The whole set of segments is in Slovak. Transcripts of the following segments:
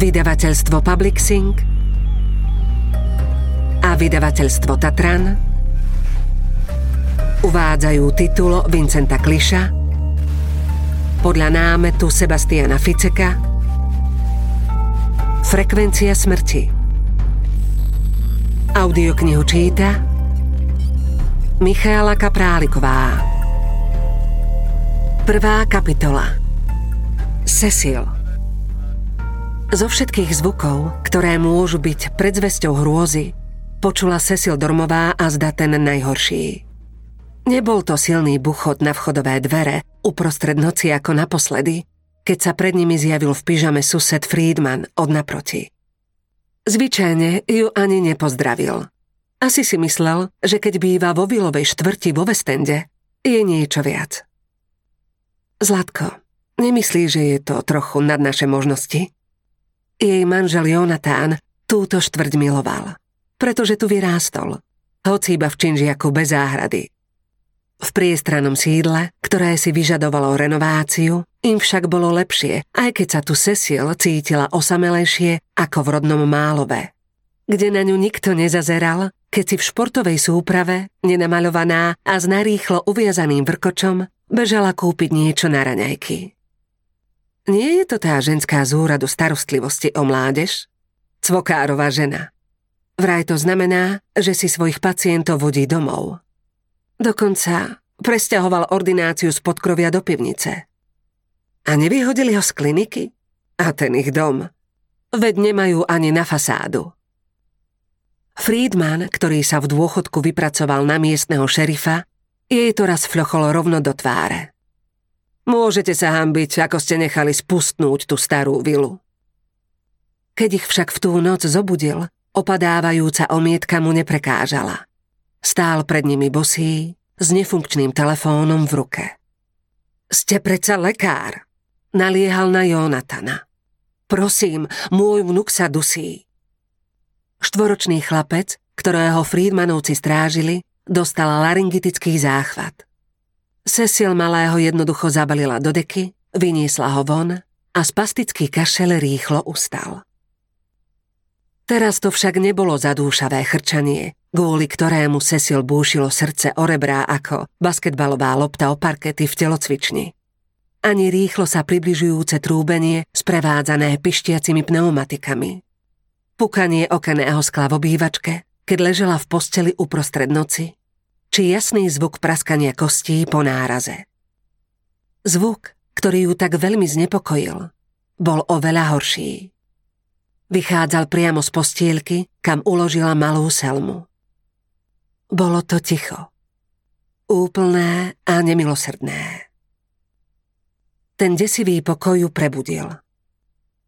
vydavateľstvo Publixing a vydavateľstvo Tatran uvádzajú titul Vincenta Kliša podľa námetu Sebastiana Ficeka Frekvencia smrti. Audioknihu číta Michála Kapráliková. Prvá kapitola. Cecil Zo všetkých zvukov, ktoré môžu byť predzvesťou hrôzy, počula Cecil Dormová a zda ten najhorší. Nebol to silný buchot na vchodové dvere uprostred noci ako naposledy, keď sa pred nimi zjavil v pyžame sused Friedman od naproti. Zvyčajne ju ani nepozdravil. Asi si myslel, že keď býva vo vilovej štvrti vo Westende, je niečo viac. Zlatko, nemyslí, že je to trochu nad naše možnosti? Jej manžel Jonatán túto štvrť miloval pretože tu vyrástol, hoci iba v Činžiaku bez záhrady. V priestranom sídle, ktoré si vyžadovalo renováciu, im však bolo lepšie, aj keď sa tu Cecil cítila osamelejšie ako v rodnom Málove, kde na ňu nikto nezazeral, keď si v športovej súprave, nenamaľovaná a s narýchlo uviazaným vrkočom, bežala kúpiť niečo na raňajky. Nie je to tá ženská z úradu starostlivosti o mládež? Cvokárová žena, Vraj to znamená, že si svojich pacientov vodí domov. Dokonca presťahoval ordináciu z podkrovia do pivnice. A nevyhodili ho z kliniky? A ten ich dom. Veď nemajú ani na fasádu. Friedman, ktorý sa v dôchodku vypracoval na miestneho šerifa, jej to raz fľochol rovno do tváre. Môžete sa hambiť, ako ste nechali spustnúť tú starú vilu. Keď ich však v tú noc zobudil, Opadávajúca omietka mu neprekážala. Stál pred nimi bosý, s nefunkčným telefónom v ruke. Ste predsa lekár, naliehal na Jonatana. Prosím, môj vnuk sa dusí. Štvoročný chlapec, ktorého Friedmanovci strážili, dostal laryngitický záchvat. Cecil malého jednoducho zabalila do deky, vyniesla ho von a spastický kašel rýchlo ustal. Teraz to však nebolo zadúšavé chrčanie, kvôli ktorému Cecil búšilo srdce o rebrá ako basketbalová lopta o parkety v telocvični. Ani rýchlo sa približujúce trúbenie sprevádzané pištiacimi pneumatikami. Pukanie okeného skla v obývačke, keď ležela v posteli uprostred noci, či jasný zvuk praskania kostí po náraze. Zvuk, ktorý ju tak veľmi znepokojil, bol oveľa horší. Vychádzal priamo z postielky, kam uložila malú selmu. Bolo to ticho. Úplné a nemilosrdné. Ten desivý pokoj ju prebudil.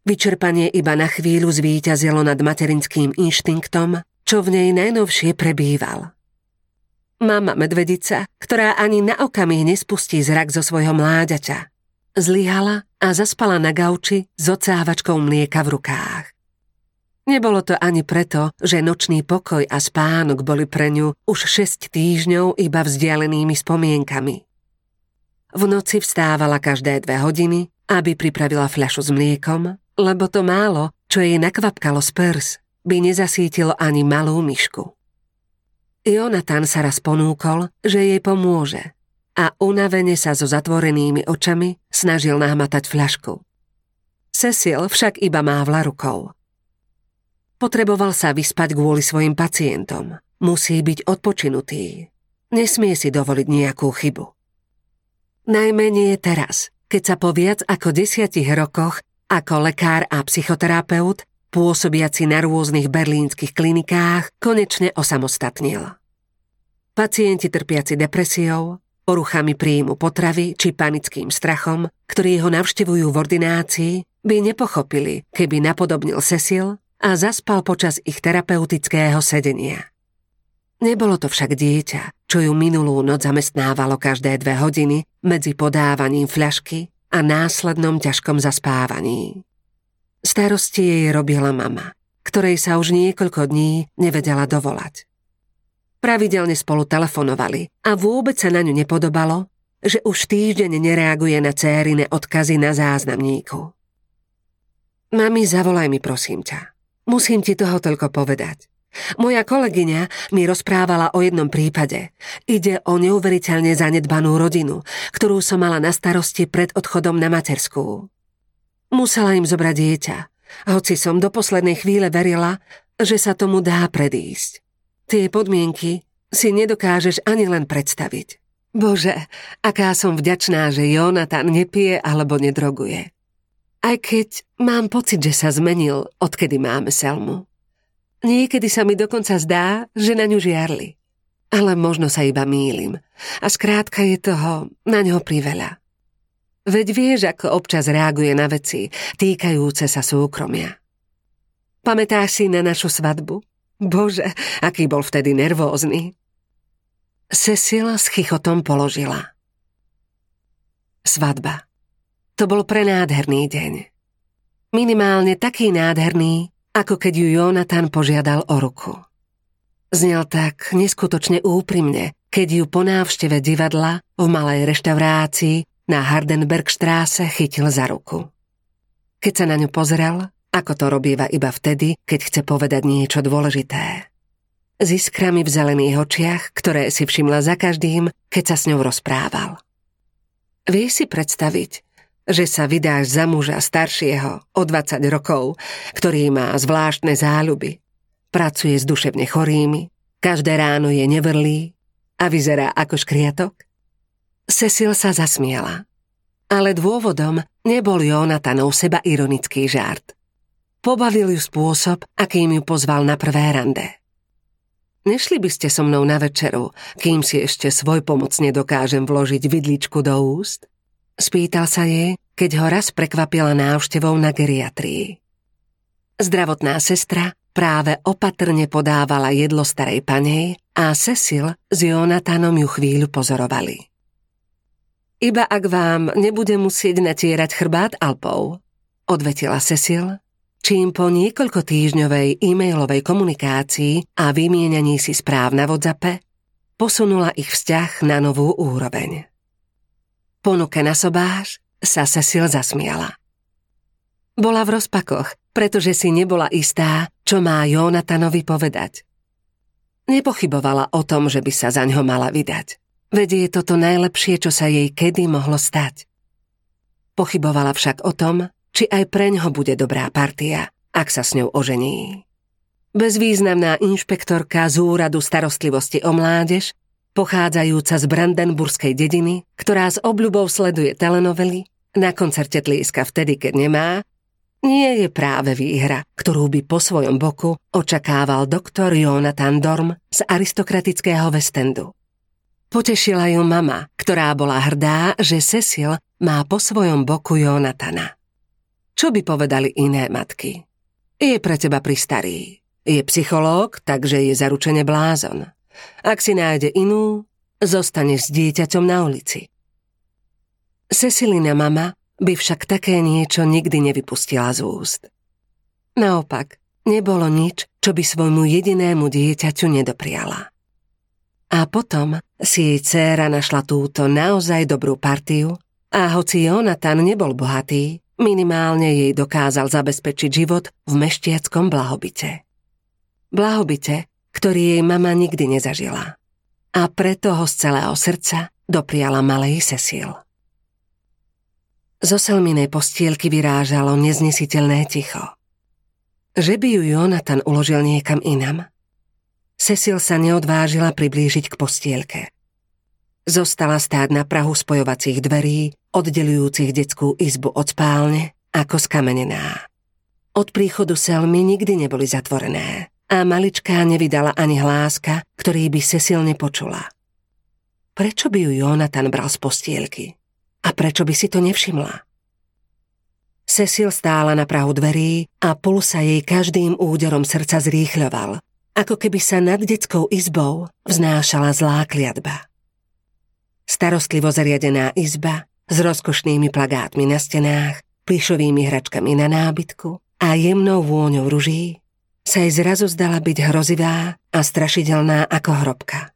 Vyčerpanie iba na chvíľu zvíťazilo nad materinským inštinktom, čo v nej najnovšie prebýval. Mama medvedica, ktorá ani na okamih nespustí zrak zo svojho mláďaťa, zlyhala a zaspala na gauči s ocávačkou mlieka v rukách. Nebolo to ani preto, že nočný pokoj a spánok boli pre ňu už 6 týždňov iba vzdialenými spomienkami. V noci vstávala každé dve hodiny, aby pripravila fľašu s mliekom, lebo to málo, čo jej nakvapkalo z pers, by nezasítilo ani malú myšku. Jonathan sa raz ponúkol, že jej pomôže a unavene sa so zatvorenými očami snažil nahmatať fľašku. Cecil však iba mávla rukou. Potreboval sa vyspať kvôli svojim pacientom. Musí byť odpočinutý. Nesmie si dovoliť nejakú chybu. Najmenej teraz, keď sa po viac ako desiatich rokoch ako lekár a psychoterapeut, pôsobiaci na rôznych berlínskych klinikách, konečne osamostatnil. Pacienti trpiaci depresiou, poruchami príjmu potravy či panickým strachom, ktorí ho navštevujú v ordinácii, by nepochopili, keby napodobnil Cecil a zaspal počas ich terapeutického sedenia. Nebolo to však dieťa, čo ju minulú noc zamestnávalo každé dve hodiny medzi podávaním fľašky a následnom ťažkom zaspávaní. Starosti jej robila mama, ktorej sa už niekoľko dní nevedela dovolať. Pravidelne spolu telefonovali a vôbec sa na ňu nepodobalo, že už týždeň nereaguje na cérine odkazy na záznamníku. Mami, zavolaj mi prosím ťa. Musím ti toho toľko povedať. Moja kolegyňa mi rozprávala o jednom prípade. Ide o neuveriteľne zanedbanú rodinu, ktorú som mala na starosti pred odchodom na materskú. Musela im zobrať dieťa, hoci som do poslednej chvíle verila, že sa tomu dá predísť. Tie podmienky si nedokážeš ani len predstaviť. Bože, aká som vďačná, že Jonathan nepije alebo nedroguje. Aj keď mám pocit, že sa zmenil, odkedy máme Selmu. Niekedy sa mi dokonca zdá, že na ňu žiarli. Ale možno sa iba mýlim. A skrátka je toho na ňo priveľa. Veď vieš, ako občas reaguje na veci týkajúce sa súkromia. Pamätáš si na našu svadbu? Bože, aký bol vtedy nervózny. Cecil s chichotom položila. Svadba. To bol prenádherný deň. Minimálne taký nádherný, ako keď ju Jonathan požiadal o ruku. Znel tak neskutočne úprimne, keď ju po návšteve divadla v malej reštaurácii na Hardenbergštráse chytil za ruku. Keď sa na ňu pozrel, ako to robíva iba vtedy, keď chce povedať niečo dôležité. S iskrami v zelených očiach, ktoré si všimla za každým, keď sa s ňou rozprával. Vie si predstaviť, že sa vydáš za muža staršieho o 20 rokov, ktorý má zvláštne záľuby, pracuje s duševne chorými, každé ráno je nevrlý a vyzerá ako škriatok? Cecil sa zasmiela. Ale dôvodom nebol Jonatanov seba ironický žart. Pobavil ju spôsob, akým ju pozval na prvé rande. Nešli by ste so mnou na večeru, kým si ešte svoj pomocne dokážem vložiť vidličku do úst? Spýtal sa jej, keď ho raz prekvapila návštevou na geriatrii. Zdravotná sestra práve opatrne podávala jedlo starej panej a Cecil s Jonatanom ju chvíľu pozorovali. Iba ak vám nebude musieť natierať chrbát Alpou, odvetila Cecil, čím po niekoľko týždňovej e-mailovej komunikácii a vymienianí si správ na WhatsAppe posunula ich vzťah na novú úroveň ponuke na sobáš, sa Cecil zasmiala. Bola v rozpakoch, pretože si nebola istá, čo má Jonatanovi povedať. Nepochybovala o tom, že by sa za ňo mala vydať. Veď je toto najlepšie, čo sa jej kedy mohlo stať. Pochybovala však o tom, či aj pre ňo bude dobrá partia, ak sa s ňou ožení. Bezvýznamná inšpektorka z úradu starostlivosti o mládež pochádzajúca z Brandenburskej dediny, ktorá s obľubou sleduje telenovely, na koncerte tlíska vtedy, keď nemá, nie je práve výhra, ktorú by po svojom boku očakával doktor Jonathan Dorm z aristokratického Westendu. Potešila ju mama, ktorá bola hrdá, že Cecil má po svojom boku Jonathana. Čo by povedali iné matky? Je pre teba pristarý. Je psychológ, takže je zaručene blázon. Ak si nájde inú, zostaneš s dieťaťom na ulici. Cecilina mama by však také niečo nikdy nevypustila z úst. Naopak, nebolo nič, čo by svojmu jedinému dieťaťu nedopriala. A potom si dcéra našla túto naozaj dobrú partiu a hoci Jonathan nebol bohatý, minimálne jej dokázal zabezpečiť život v meštiackom blahobite. Blahobite, ktorý jej mama nikdy nezažila. A preto ho z celého srdca dopriala malej Cecil. Z oselminej postielky vyrážalo neznesiteľné ticho. Že by ju Jonathan uložil niekam inam? Cecil sa neodvážila priblížiť k postielke. Zostala stáť na prahu spojovacích dverí, oddelujúcich detskú izbu od spálne, ako skamenená. Od príchodu Selmy nikdy neboli zatvorené a maličká nevydala ani hláska, ktorý by Cecil nepočula. Prečo by ju Jonathan bral z postielky? A prečo by si to nevšimla? Cecil stála na prahu dverí a pul sa jej každým úderom srdca zrýchľoval, ako keby sa nad detskou izbou vznášala zlá kliatba. Starostlivo zariadená izba s rozkošnými plagátmi na stenách, plišovými hračkami na nábytku a jemnou vôňou ruží sa jej zrazu zdala byť hrozivá a strašidelná ako hrobka.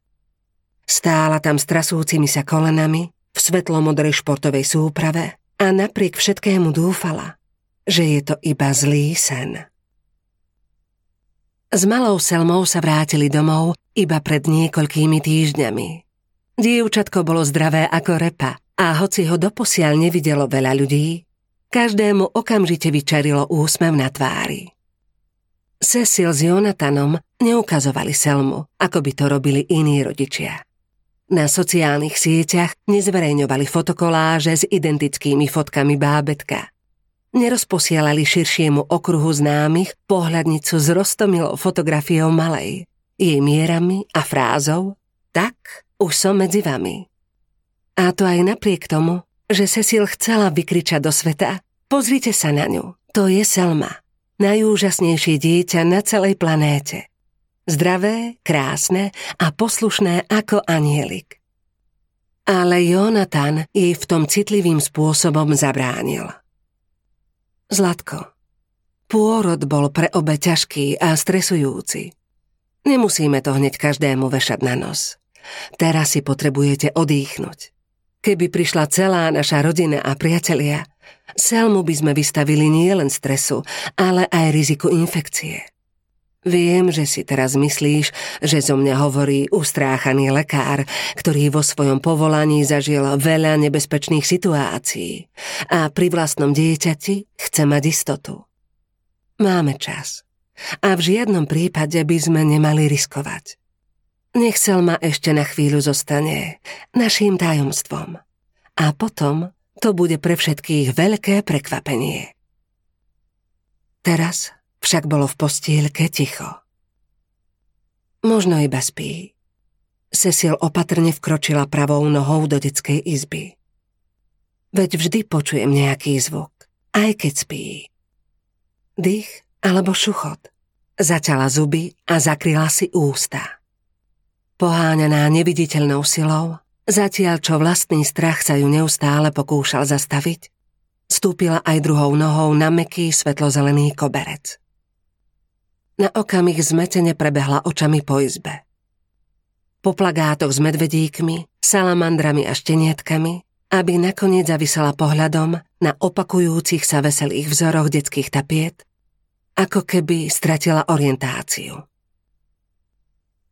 Stála tam s trasúcimi sa kolenami v svetlomodrej športovej súprave a napriek všetkému dúfala, že je to iba zlý sen. S malou Selmou sa vrátili domov iba pred niekoľkými týždňami. Dievčatko bolo zdravé ako repa a hoci ho doposiaľ nevidelo veľa ľudí, každému okamžite vyčarilo úsmev na tvári. Cecil s Jonatanom neukazovali Selmu, ako by to robili iní rodičia. Na sociálnych sieťach nezverejňovali fotokoláže s identickými fotkami bábetka. Nerozposielali širšiemu okruhu známych pohľadnicu s roztomilou fotografiou malej, jej mierami a frázou Tak, už som medzi vami. A to aj napriek tomu, že Cecil chcela vykričať do sveta Pozrite sa na ňu, to je Selma najúžasnejšie dieťa na celej planéte. Zdravé, krásne a poslušné ako anielik. Ale Jonathan jej v tom citlivým spôsobom zabránil. Zlatko, pôrod bol pre obe ťažký a stresujúci. Nemusíme to hneď každému vešať na nos. Teraz si potrebujete odýchnuť. Keby prišla celá naša rodina a priatelia, Selmu by sme vystavili nielen stresu, ale aj riziku infekcie. Viem, že si teraz myslíš, že zo mňa hovorí ustráchaný lekár, ktorý vo svojom povolaní zažil veľa nebezpečných situácií a pri vlastnom dieťati chce mať istotu. Máme čas a v žiadnom prípade by sme nemali riskovať. Nech Selma ešte na chvíľu zostane naším tajomstvom a potom to bude pre všetkých veľké prekvapenie. Teraz však bolo v postielke ticho. Možno iba spí. Cecil opatrne vkročila pravou nohou do detskej izby. Veď vždy počujem nejaký zvuk, aj keď spí. Dých alebo šuchot. Začala zuby a zakryla si ústa. Poháňaná neviditeľnou silou, Zatiaľ, čo vlastný strach sa ju neustále pokúšal zastaviť, stúpila aj druhou nohou na meký svetlozelený koberec. Na okamih zmetene prebehla očami po izbe. Po plagátoch s medvedíkmi, salamandrami a štenietkami, aby nakoniec zavisela pohľadom na opakujúcich sa veselých vzoroch detských tapiet, ako keby stratila orientáciu.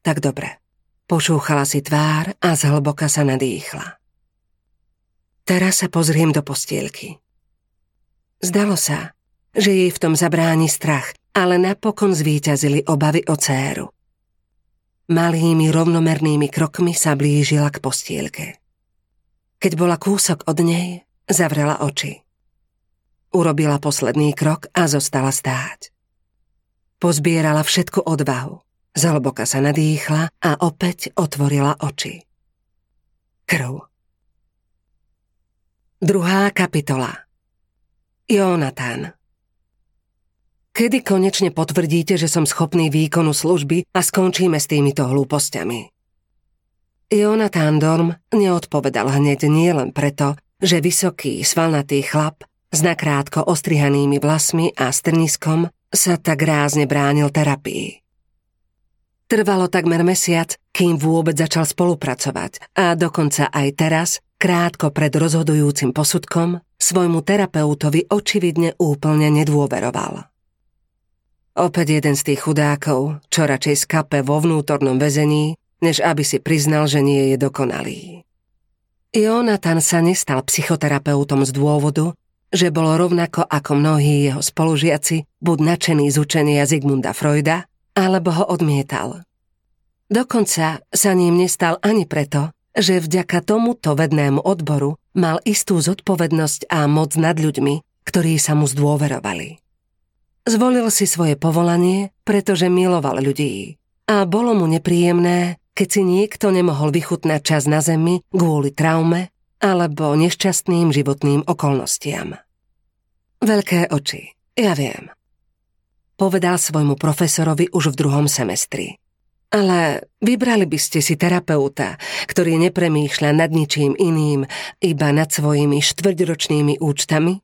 Tak dobre. Pošúchala si tvár a zhlboka sa nadýchla. Teraz sa pozriem do postielky. Zdalo sa, že jej v tom zabráni strach, ale napokon zvíťazili obavy o céru. Malými rovnomernými krokmi sa blížila k postielke. Keď bola kúsok od nej, zavrela oči. Urobila posledný krok a zostala stáť. Pozbierala všetku odvahu. Zhlboka sa nadýchla a opäť otvorila oči. Krv. Druhá kapitola Jonatán Kedy konečne potvrdíte, že som schopný výkonu služby a skončíme s týmito hlúpostiami? Jonatán Dorm neodpovedal hneď nielen preto, že vysoký, svalnatý chlap s nakrátko ostrihanými vlasmi a strniskom sa tak rázne bránil terapii. Trvalo takmer mesiac, kým vôbec začal spolupracovať a dokonca aj teraz, krátko pred rozhodujúcim posudkom, svojmu terapeutovi očividne úplne nedôveroval. Opäť jeden z tých chudákov, čo radšej skape vo vnútornom väzení, než aby si priznal, že nie je dokonalý. Jonathan sa nestal psychoterapeutom z dôvodu, že bol rovnako ako mnohí jeho spolužiaci buď nadšený z učenia Zigmunda Freuda, alebo ho odmietal. Dokonca sa ním nestal ani preto, že vďaka tomuto vednému odboru mal istú zodpovednosť a moc nad ľuďmi, ktorí sa mu zdôverovali. Zvolil si svoje povolanie, pretože miloval ľudí a bolo mu nepríjemné, keď si niekto nemohol vychutnať čas na zemi kvôli traume alebo nešťastným životným okolnostiam. Veľké oči, ja viem povedal svojmu profesorovi už v druhom semestri. Ale vybrali by ste si terapeuta, ktorý nepremýšľa nad ničím iným, iba nad svojimi štvrťročnými účtami?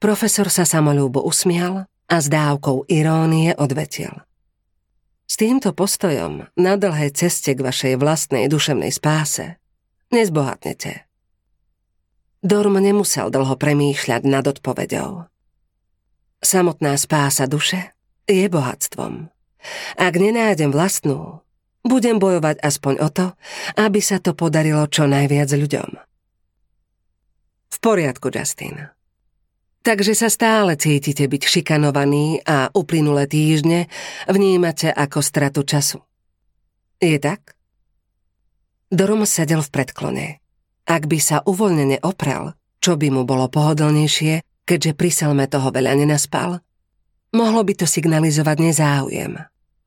Profesor sa samolúbo usmial a s dávkou irónie odvetil. S týmto postojom na dlhej ceste k vašej vlastnej duševnej spáse nezbohatnete. Dorm nemusel dlho premýšľať nad odpovedou. Samotná spása duše je bohatstvom. Ak nenájdem vlastnú, budem bojovať aspoň o to, aby sa to podarilo čo najviac ľuďom. V poriadku, Justin. Takže sa stále cítite byť šikanovaní a uplynulé týždne vnímate ako stratu času. Je tak? Dorom sedel v predklone. Ak by sa uvoľnene oprel, čo by mu bolo pohodlnejšie, keďže pri selme toho veľa nenaspal? Mohlo by to signalizovať nezáujem.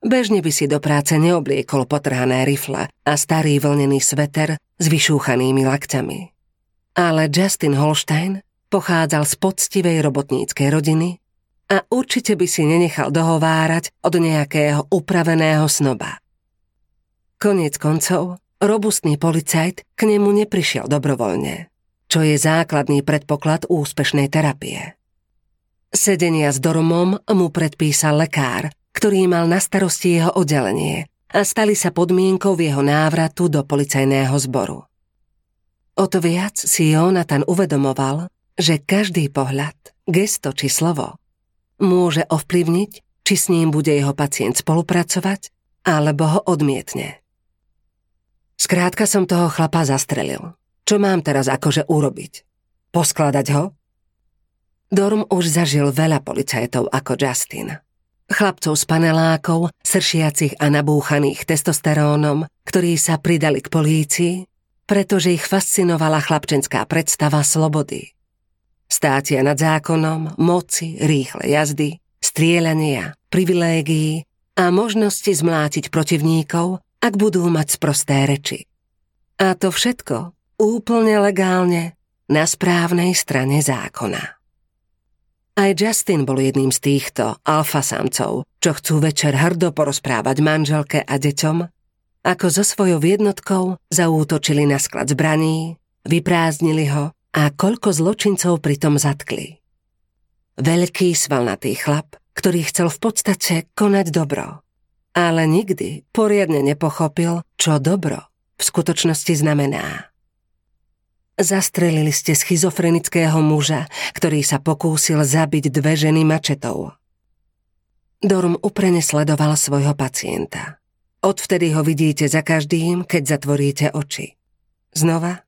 Bežne by si do práce neobliekol potrhané rifle a starý vlnený sveter s vyšúchanými lakťami. Ale Justin Holstein pochádzal z poctivej robotníckej rodiny a určite by si nenechal dohovárať od nejakého upraveného snoba. Koniec koncov, robustný policajt k nemu neprišiel dobrovoľne čo je základný predpoklad úspešnej terapie. Sedenia s Doromom mu predpísal lekár, ktorý mal na starosti jeho oddelenie a stali sa podmienkou jeho návratu do policajného zboru. O to viac si Jonathan uvedomoval, že každý pohľad, gesto či slovo môže ovplyvniť, či s ním bude jeho pacient spolupracovať, alebo ho odmietne. Skrátka som toho chlapa zastrelil. Čo mám teraz akože urobiť? Poskladať ho? Dorm už zažil veľa policajtov ako Justin. Chlapcov z panelákov, sršiacich a nabúchaných testosterónom, ktorí sa pridali k polícii, pretože ich fascinovala chlapčenská predstava slobody. Státia nad zákonom, moci, rýchle jazdy, strieľania, privilégií a možnosti zmlátiť protivníkov, ak budú mať sprosté reči. A to všetko úplne legálne na správnej strane zákona. Aj Justin bol jedným z týchto alfasamcov, čo chcú večer hrdo porozprávať manželke a deťom, ako so svojou jednotkou zaútočili na sklad zbraní, vyprázdnili ho a koľko zločincov pritom zatkli. Veľký svalnatý chlap, ktorý chcel v podstate konať dobro, ale nikdy poriadne nepochopil, čo dobro v skutočnosti znamená. Zastrelili ste schizofrenického muža, ktorý sa pokúsil zabiť dve ženy mačetou. Dorm uprene sledoval svojho pacienta. Odvtedy ho vidíte za každým, keď zatvoríte oči. Znova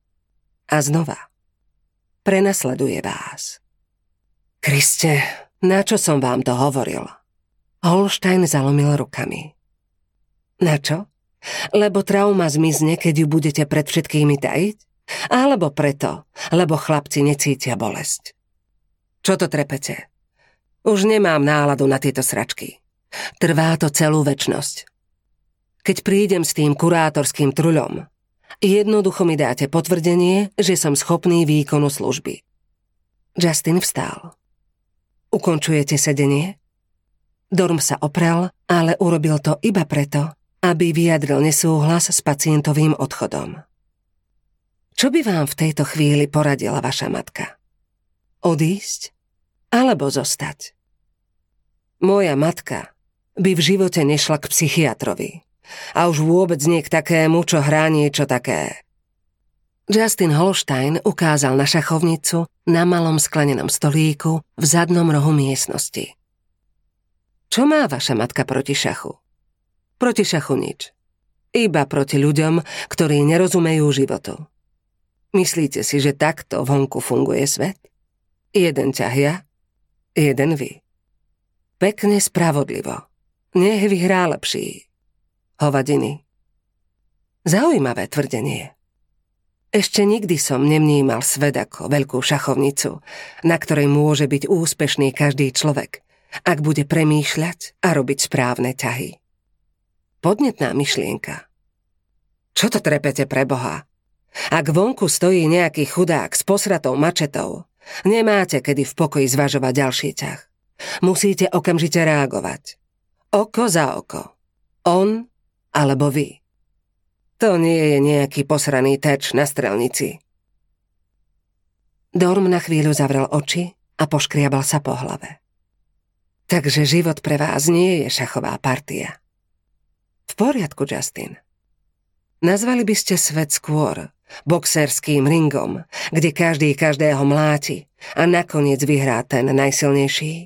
a znova. Prenasleduje vás. Kriste, na čo som vám to hovoril? Holstein zalomil rukami. Na čo? Lebo trauma zmizne, keď ju budete pred všetkými tajiť? Alebo preto, lebo chlapci necítia bolesť. Čo to trepete? Už nemám náladu na tieto sračky. Trvá to celú väčnosť. Keď prídem s tým kurátorským truľom, jednoducho mi dáte potvrdenie, že som schopný výkonu služby. Justin vstal. Ukončujete sedenie? Dorm sa oprel, ale urobil to iba preto, aby vyjadril nesúhlas s pacientovým odchodom. Čo by vám v tejto chvíli poradila vaša matka? Odísť alebo zostať? Moja matka by v živote nešla k psychiatrovi a už vôbec nie k takému, čo hrá niečo také. Justin Holstein ukázal na šachovnicu na malom sklenenom stolíku v zadnom rohu miestnosti. Čo má vaša matka proti šachu? Proti šachu nič. Iba proti ľuďom, ktorí nerozumejú životu. Myslíte si, že takto vonku funguje svet? Jeden ťahia, jeden vy. Pekne spravodlivo. Nech vyhrá lepší. Hovadiny. Zaujímavé tvrdenie. Ešte nikdy som nemnímal svet ako veľkú šachovnicu, na ktorej môže byť úspešný každý človek, ak bude premýšľať a robiť správne ťahy. Podnetná myšlienka. Čo to trepete pre Boha? Ak vonku stojí nejaký chudák s posratou mačetou, nemáte kedy v pokoji zvažovať ďalší ťah. Musíte okamžite reagovať. Oko za oko. On alebo vy. To nie je nejaký posraný teč na strelnici. Dorm na chvíľu zavrel oči a poškriabal sa po hlave. Takže život pre vás nie je šachová partia. V poriadku, Justin. Nazvali by ste svet skôr boxerským ringom, kde každý každého mláti a nakoniec vyhrá ten najsilnejší?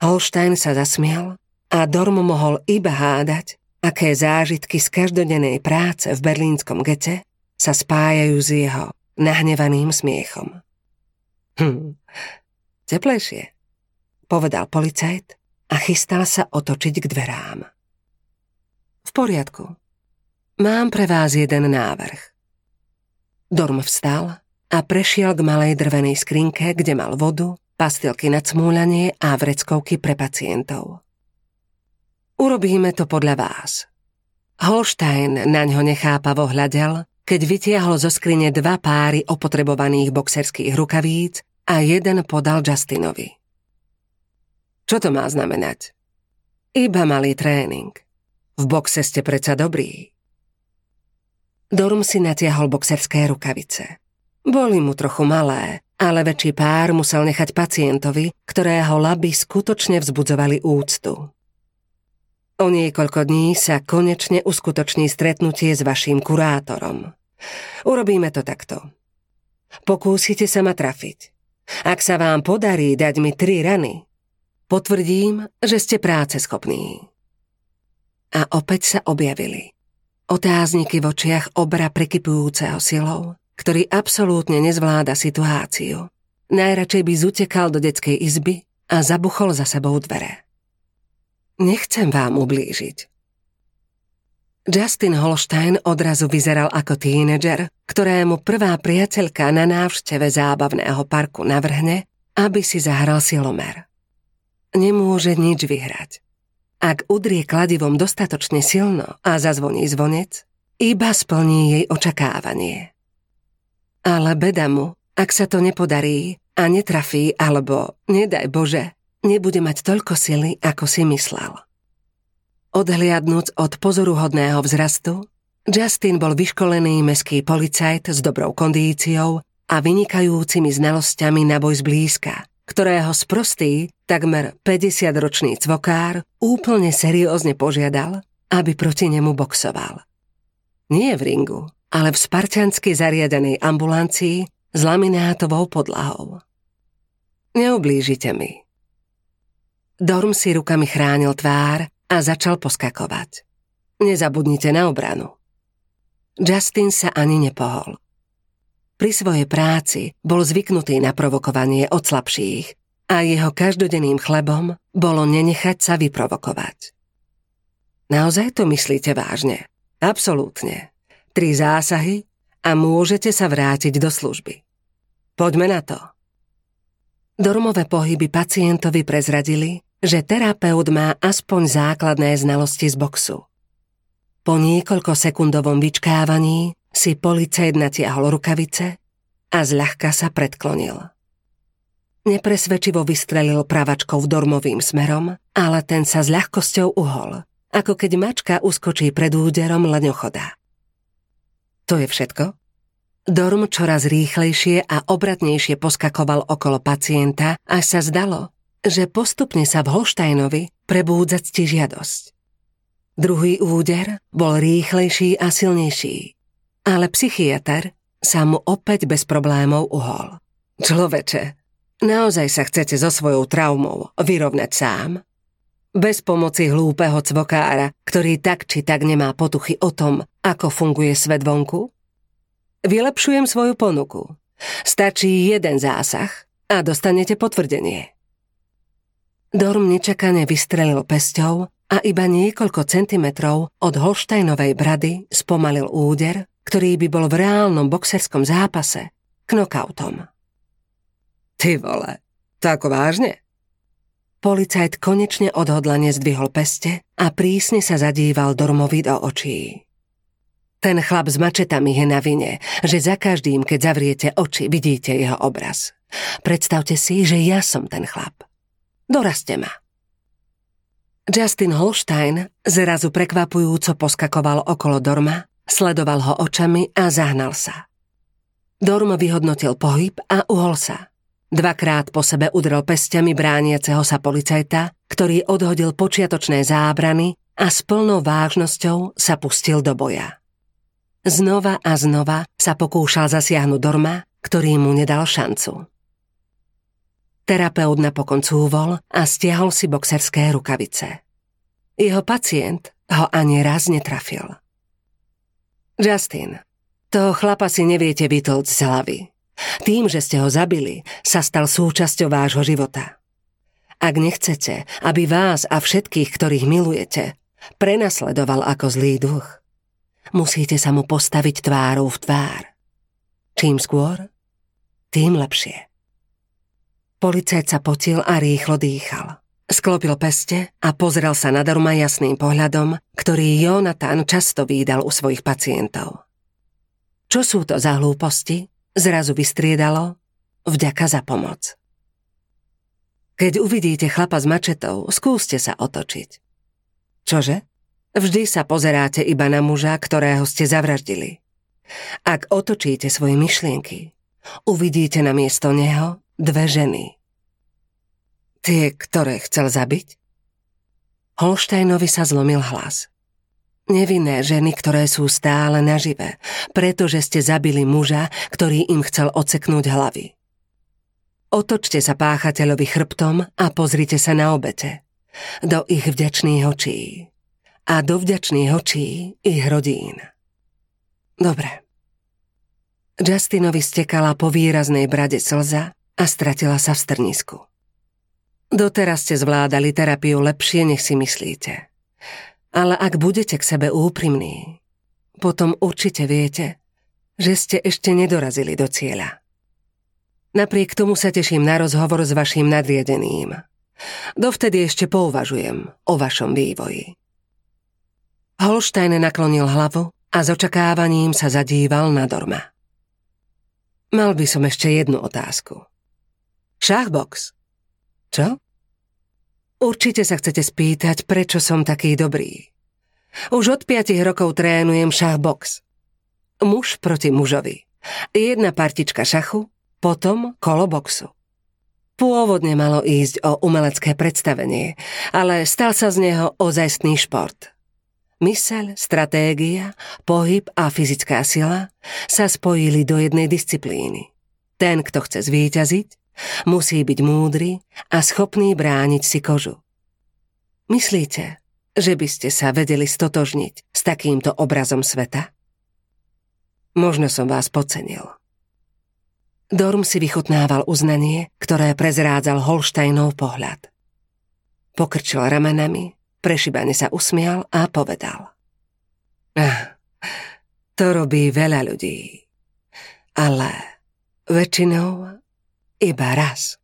Holstein sa zasmial a Dorm mohol iba hádať, aké zážitky z každodennej práce v berlínskom gete sa spájajú s jeho nahnevaným smiechom. Hm, teplejšie, povedal policajt a chystal sa otočiť k dverám. V poriadku. Mám pre vás jeden návrh. Dorm vstal a prešiel k malej drvenej skrinke, kde mal vodu, pastilky na cmúľanie a vreckovky pre pacientov. Urobíme to podľa vás. Holstein na ňo nechápavo hľadel keď vytiahol zo skrine dva páry opotrebovaných boxerských rukavíc a jeden podal Justinovi. Čo to má znamenať? Iba malý tréning. V boxe ste predsa dobrý. Dorm si natiahol boxerské rukavice. Boli mu trochu malé, ale väčší pár musel nechať pacientovi, ktorého laby skutočne vzbudzovali úctu. O niekoľko dní sa konečne uskutoční stretnutie s vaším kurátorom. Urobíme to takto. Pokúsite sa ma trafiť. Ak sa vám podarí dať mi tri rany, potvrdím, že ste práce schopní. A opäť sa objavili. Otázniky v očiach obra prekypujúceho silou, ktorý absolútne nezvláda situáciu. Najradšej by zutekal do detskej izby a zabuchol za sebou dvere. Nechcem vám ublížiť. Justin Holstein odrazu vyzeral ako tínedžer, ktorému prvá priateľka na návšteve zábavného parku navrhne, aby si zahral silomer. Nemôže nič vyhrať. Ak udrie kladivom dostatočne silno a zazvoní zvonec, iba splní jej očakávanie. Ale beda mu, ak sa to nepodarí a netrafí alebo, nedaj Bože, nebude mať toľko sily, ako si myslel. Odhliadnúc od pozoruhodného vzrastu, Justin bol vyškolený meský policajt s dobrou kondíciou a vynikajúcimi znalosťami na boj zblízka, ktorého sprostý, takmer 50-ročný cvokár úplne seriózne požiadal, aby proti nemu boxoval. Nie v ringu, ale v spartiansky zariadenej ambulancii s laminátovou podlahou. Neublížite mi, Dorm si rukami chránil tvár a začal poskakovať. Nezabudnite na obranu. Justin sa ani nepohol. Pri svojej práci bol zvyknutý na provokovanie od slabších a jeho každodenným chlebom bolo nenechať sa vyprovokovať. Naozaj to myslíte vážne? Absolútne. Tri zásahy a môžete sa vrátiť do služby. Poďme na to. Dormové pohyby pacientovi prezradili, že terapeut má aspoň základné znalosti z boxu. Po niekoľko sekundovom vyčkávaní si policajt natiahol rukavice a zľahka sa predklonil. Nepresvedčivo vystrelil pravačkou dormovým smerom, ale ten sa s ľahkosťou uhol, ako keď mačka uskočí pred úderom leňochoda. To je všetko? Dorm čoraz rýchlejšie a obratnejšie poskakoval okolo pacienta, až sa zdalo, že postupne sa v Holštajnovi prebúdza žiadosť. Druhý úder bol rýchlejší a silnejší, ale psychiatr sa mu opäť bez problémov uhol. Človeče, naozaj sa chcete so svojou traumou vyrovnať sám? Bez pomoci hlúpeho cvokára, ktorý tak či tak nemá potuchy o tom, ako funguje svet vonku? Vylepšujem svoju ponuku. Stačí jeden zásah a dostanete potvrdenie. Dorm nečakane vystrelil pesťou a iba niekoľko centimetrov od Holštajnovej brady spomalil úder, ktorý by bol v reálnom boxerskom zápase knockoutom. Ty vole, to ako vážne? Policajt konečne odhodlane zdvihol peste a prísne sa zadíval Dormovi do očí. Ten chlap s mačetami je na vine, že za každým, keď zavriete oči, vidíte jeho obraz. Predstavte si, že ja som ten chlap. Doraste ma. Justin Holstein zrazu prekvapujúco poskakoval okolo Dorma, sledoval ho očami a zahnal sa. Dorm vyhodnotil pohyb a uhol sa. Dvakrát po sebe udrel pestiami brániaceho sa policajta, ktorý odhodil počiatočné zábrany a s plnou vážnosťou sa pustil do boja. Znova a znova sa pokúšal zasiahnuť Dorma, ktorý mu nedal šancu. Terapeut napokon cúvol a stiahol si boxerské rukavice. Jeho pacient ho ani raz netrafil. Justin, toho chlapa si neviete vytlcť z hlavy. Tým, že ste ho zabili, sa stal súčasťou vášho života. Ak nechcete, aby vás a všetkých, ktorých milujete, prenasledoval ako zlý duch, musíte sa mu postaviť tvárou v tvár. Čím skôr, tým lepšie. Policajt sa potil a rýchlo dýchal. Sklopil peste a pozrel sa na Dorma jasným pohľadom, ktorý Jonathan často výdal u svojich pacientov. Čo sú to za hlúposti? Zrazu vystriedalo. Vďaka za pomoc. Keď uvidíte chlapa s mačetou, skúste sa otočiť. Čože? Vždy sa pozeráte iba na muža, ktorého ste zavraždili. Ak otočíte svoje myšlienky, uvidíte na miesto neho dve ženy. Tie, ktoré chcel zabiť? Holštajnovi sa zlomil hlas. Nevinné ženy, ktoré sú stále nažive, pretože ste zabili muža, ktorý im chcel oceknúť hlavy. Otočte sa páchateľovi chrbtom a pozrite sa na obete. Do ich vďačných očí. A do vďačných očí ich rodín. Dobre. Justinovi stekala po výraznej brade slza a stratila sa v strnisku. Doteraz ste zvládali terapiu lepšie, nech si myslíte. Ale ak budete k sebe úprimní, potom určite viete, že ste ešte nedorazili do cieľa. Napriek tomu sa teším na rozhovor s vašim nadriedeným. Dovtedy ešte pouvažujem o vašom vývoji. Holstein naklonil hlavu a s očakávaním sa zadíval na Dorma. Mal by som ešte jednu otázku. Šachbox. Čo? Určite sa chcete spýtať, prečo som taký dobrý. Už od 5 rokov trénujem šachbox. Muž proti mužovi. Jedna partička šachu, potom kolo boxu. Pôvodne malo ísť o umelecké predstavenie, ale stal sa z neho ozajstný šport. Myseľ, stratégia, pohyb a fyzická sila sa spojili do jednej disciplíny. Ten, kto chce zvíťaziť, Musí byť múdry a schopný brániť si kožu. Myslíte, že by ste sa vedeli stotožniť s takýmto obrazom sveta? Možno som vás podcenil. Dorm si vychutnával uznanie, ktoré prezrádzal Holštajnov pohľad. Pokrčil ramenami, prešibane sa usmial a povedal. Ah, to robí veľa ľudí, ale väčšinou iba raz.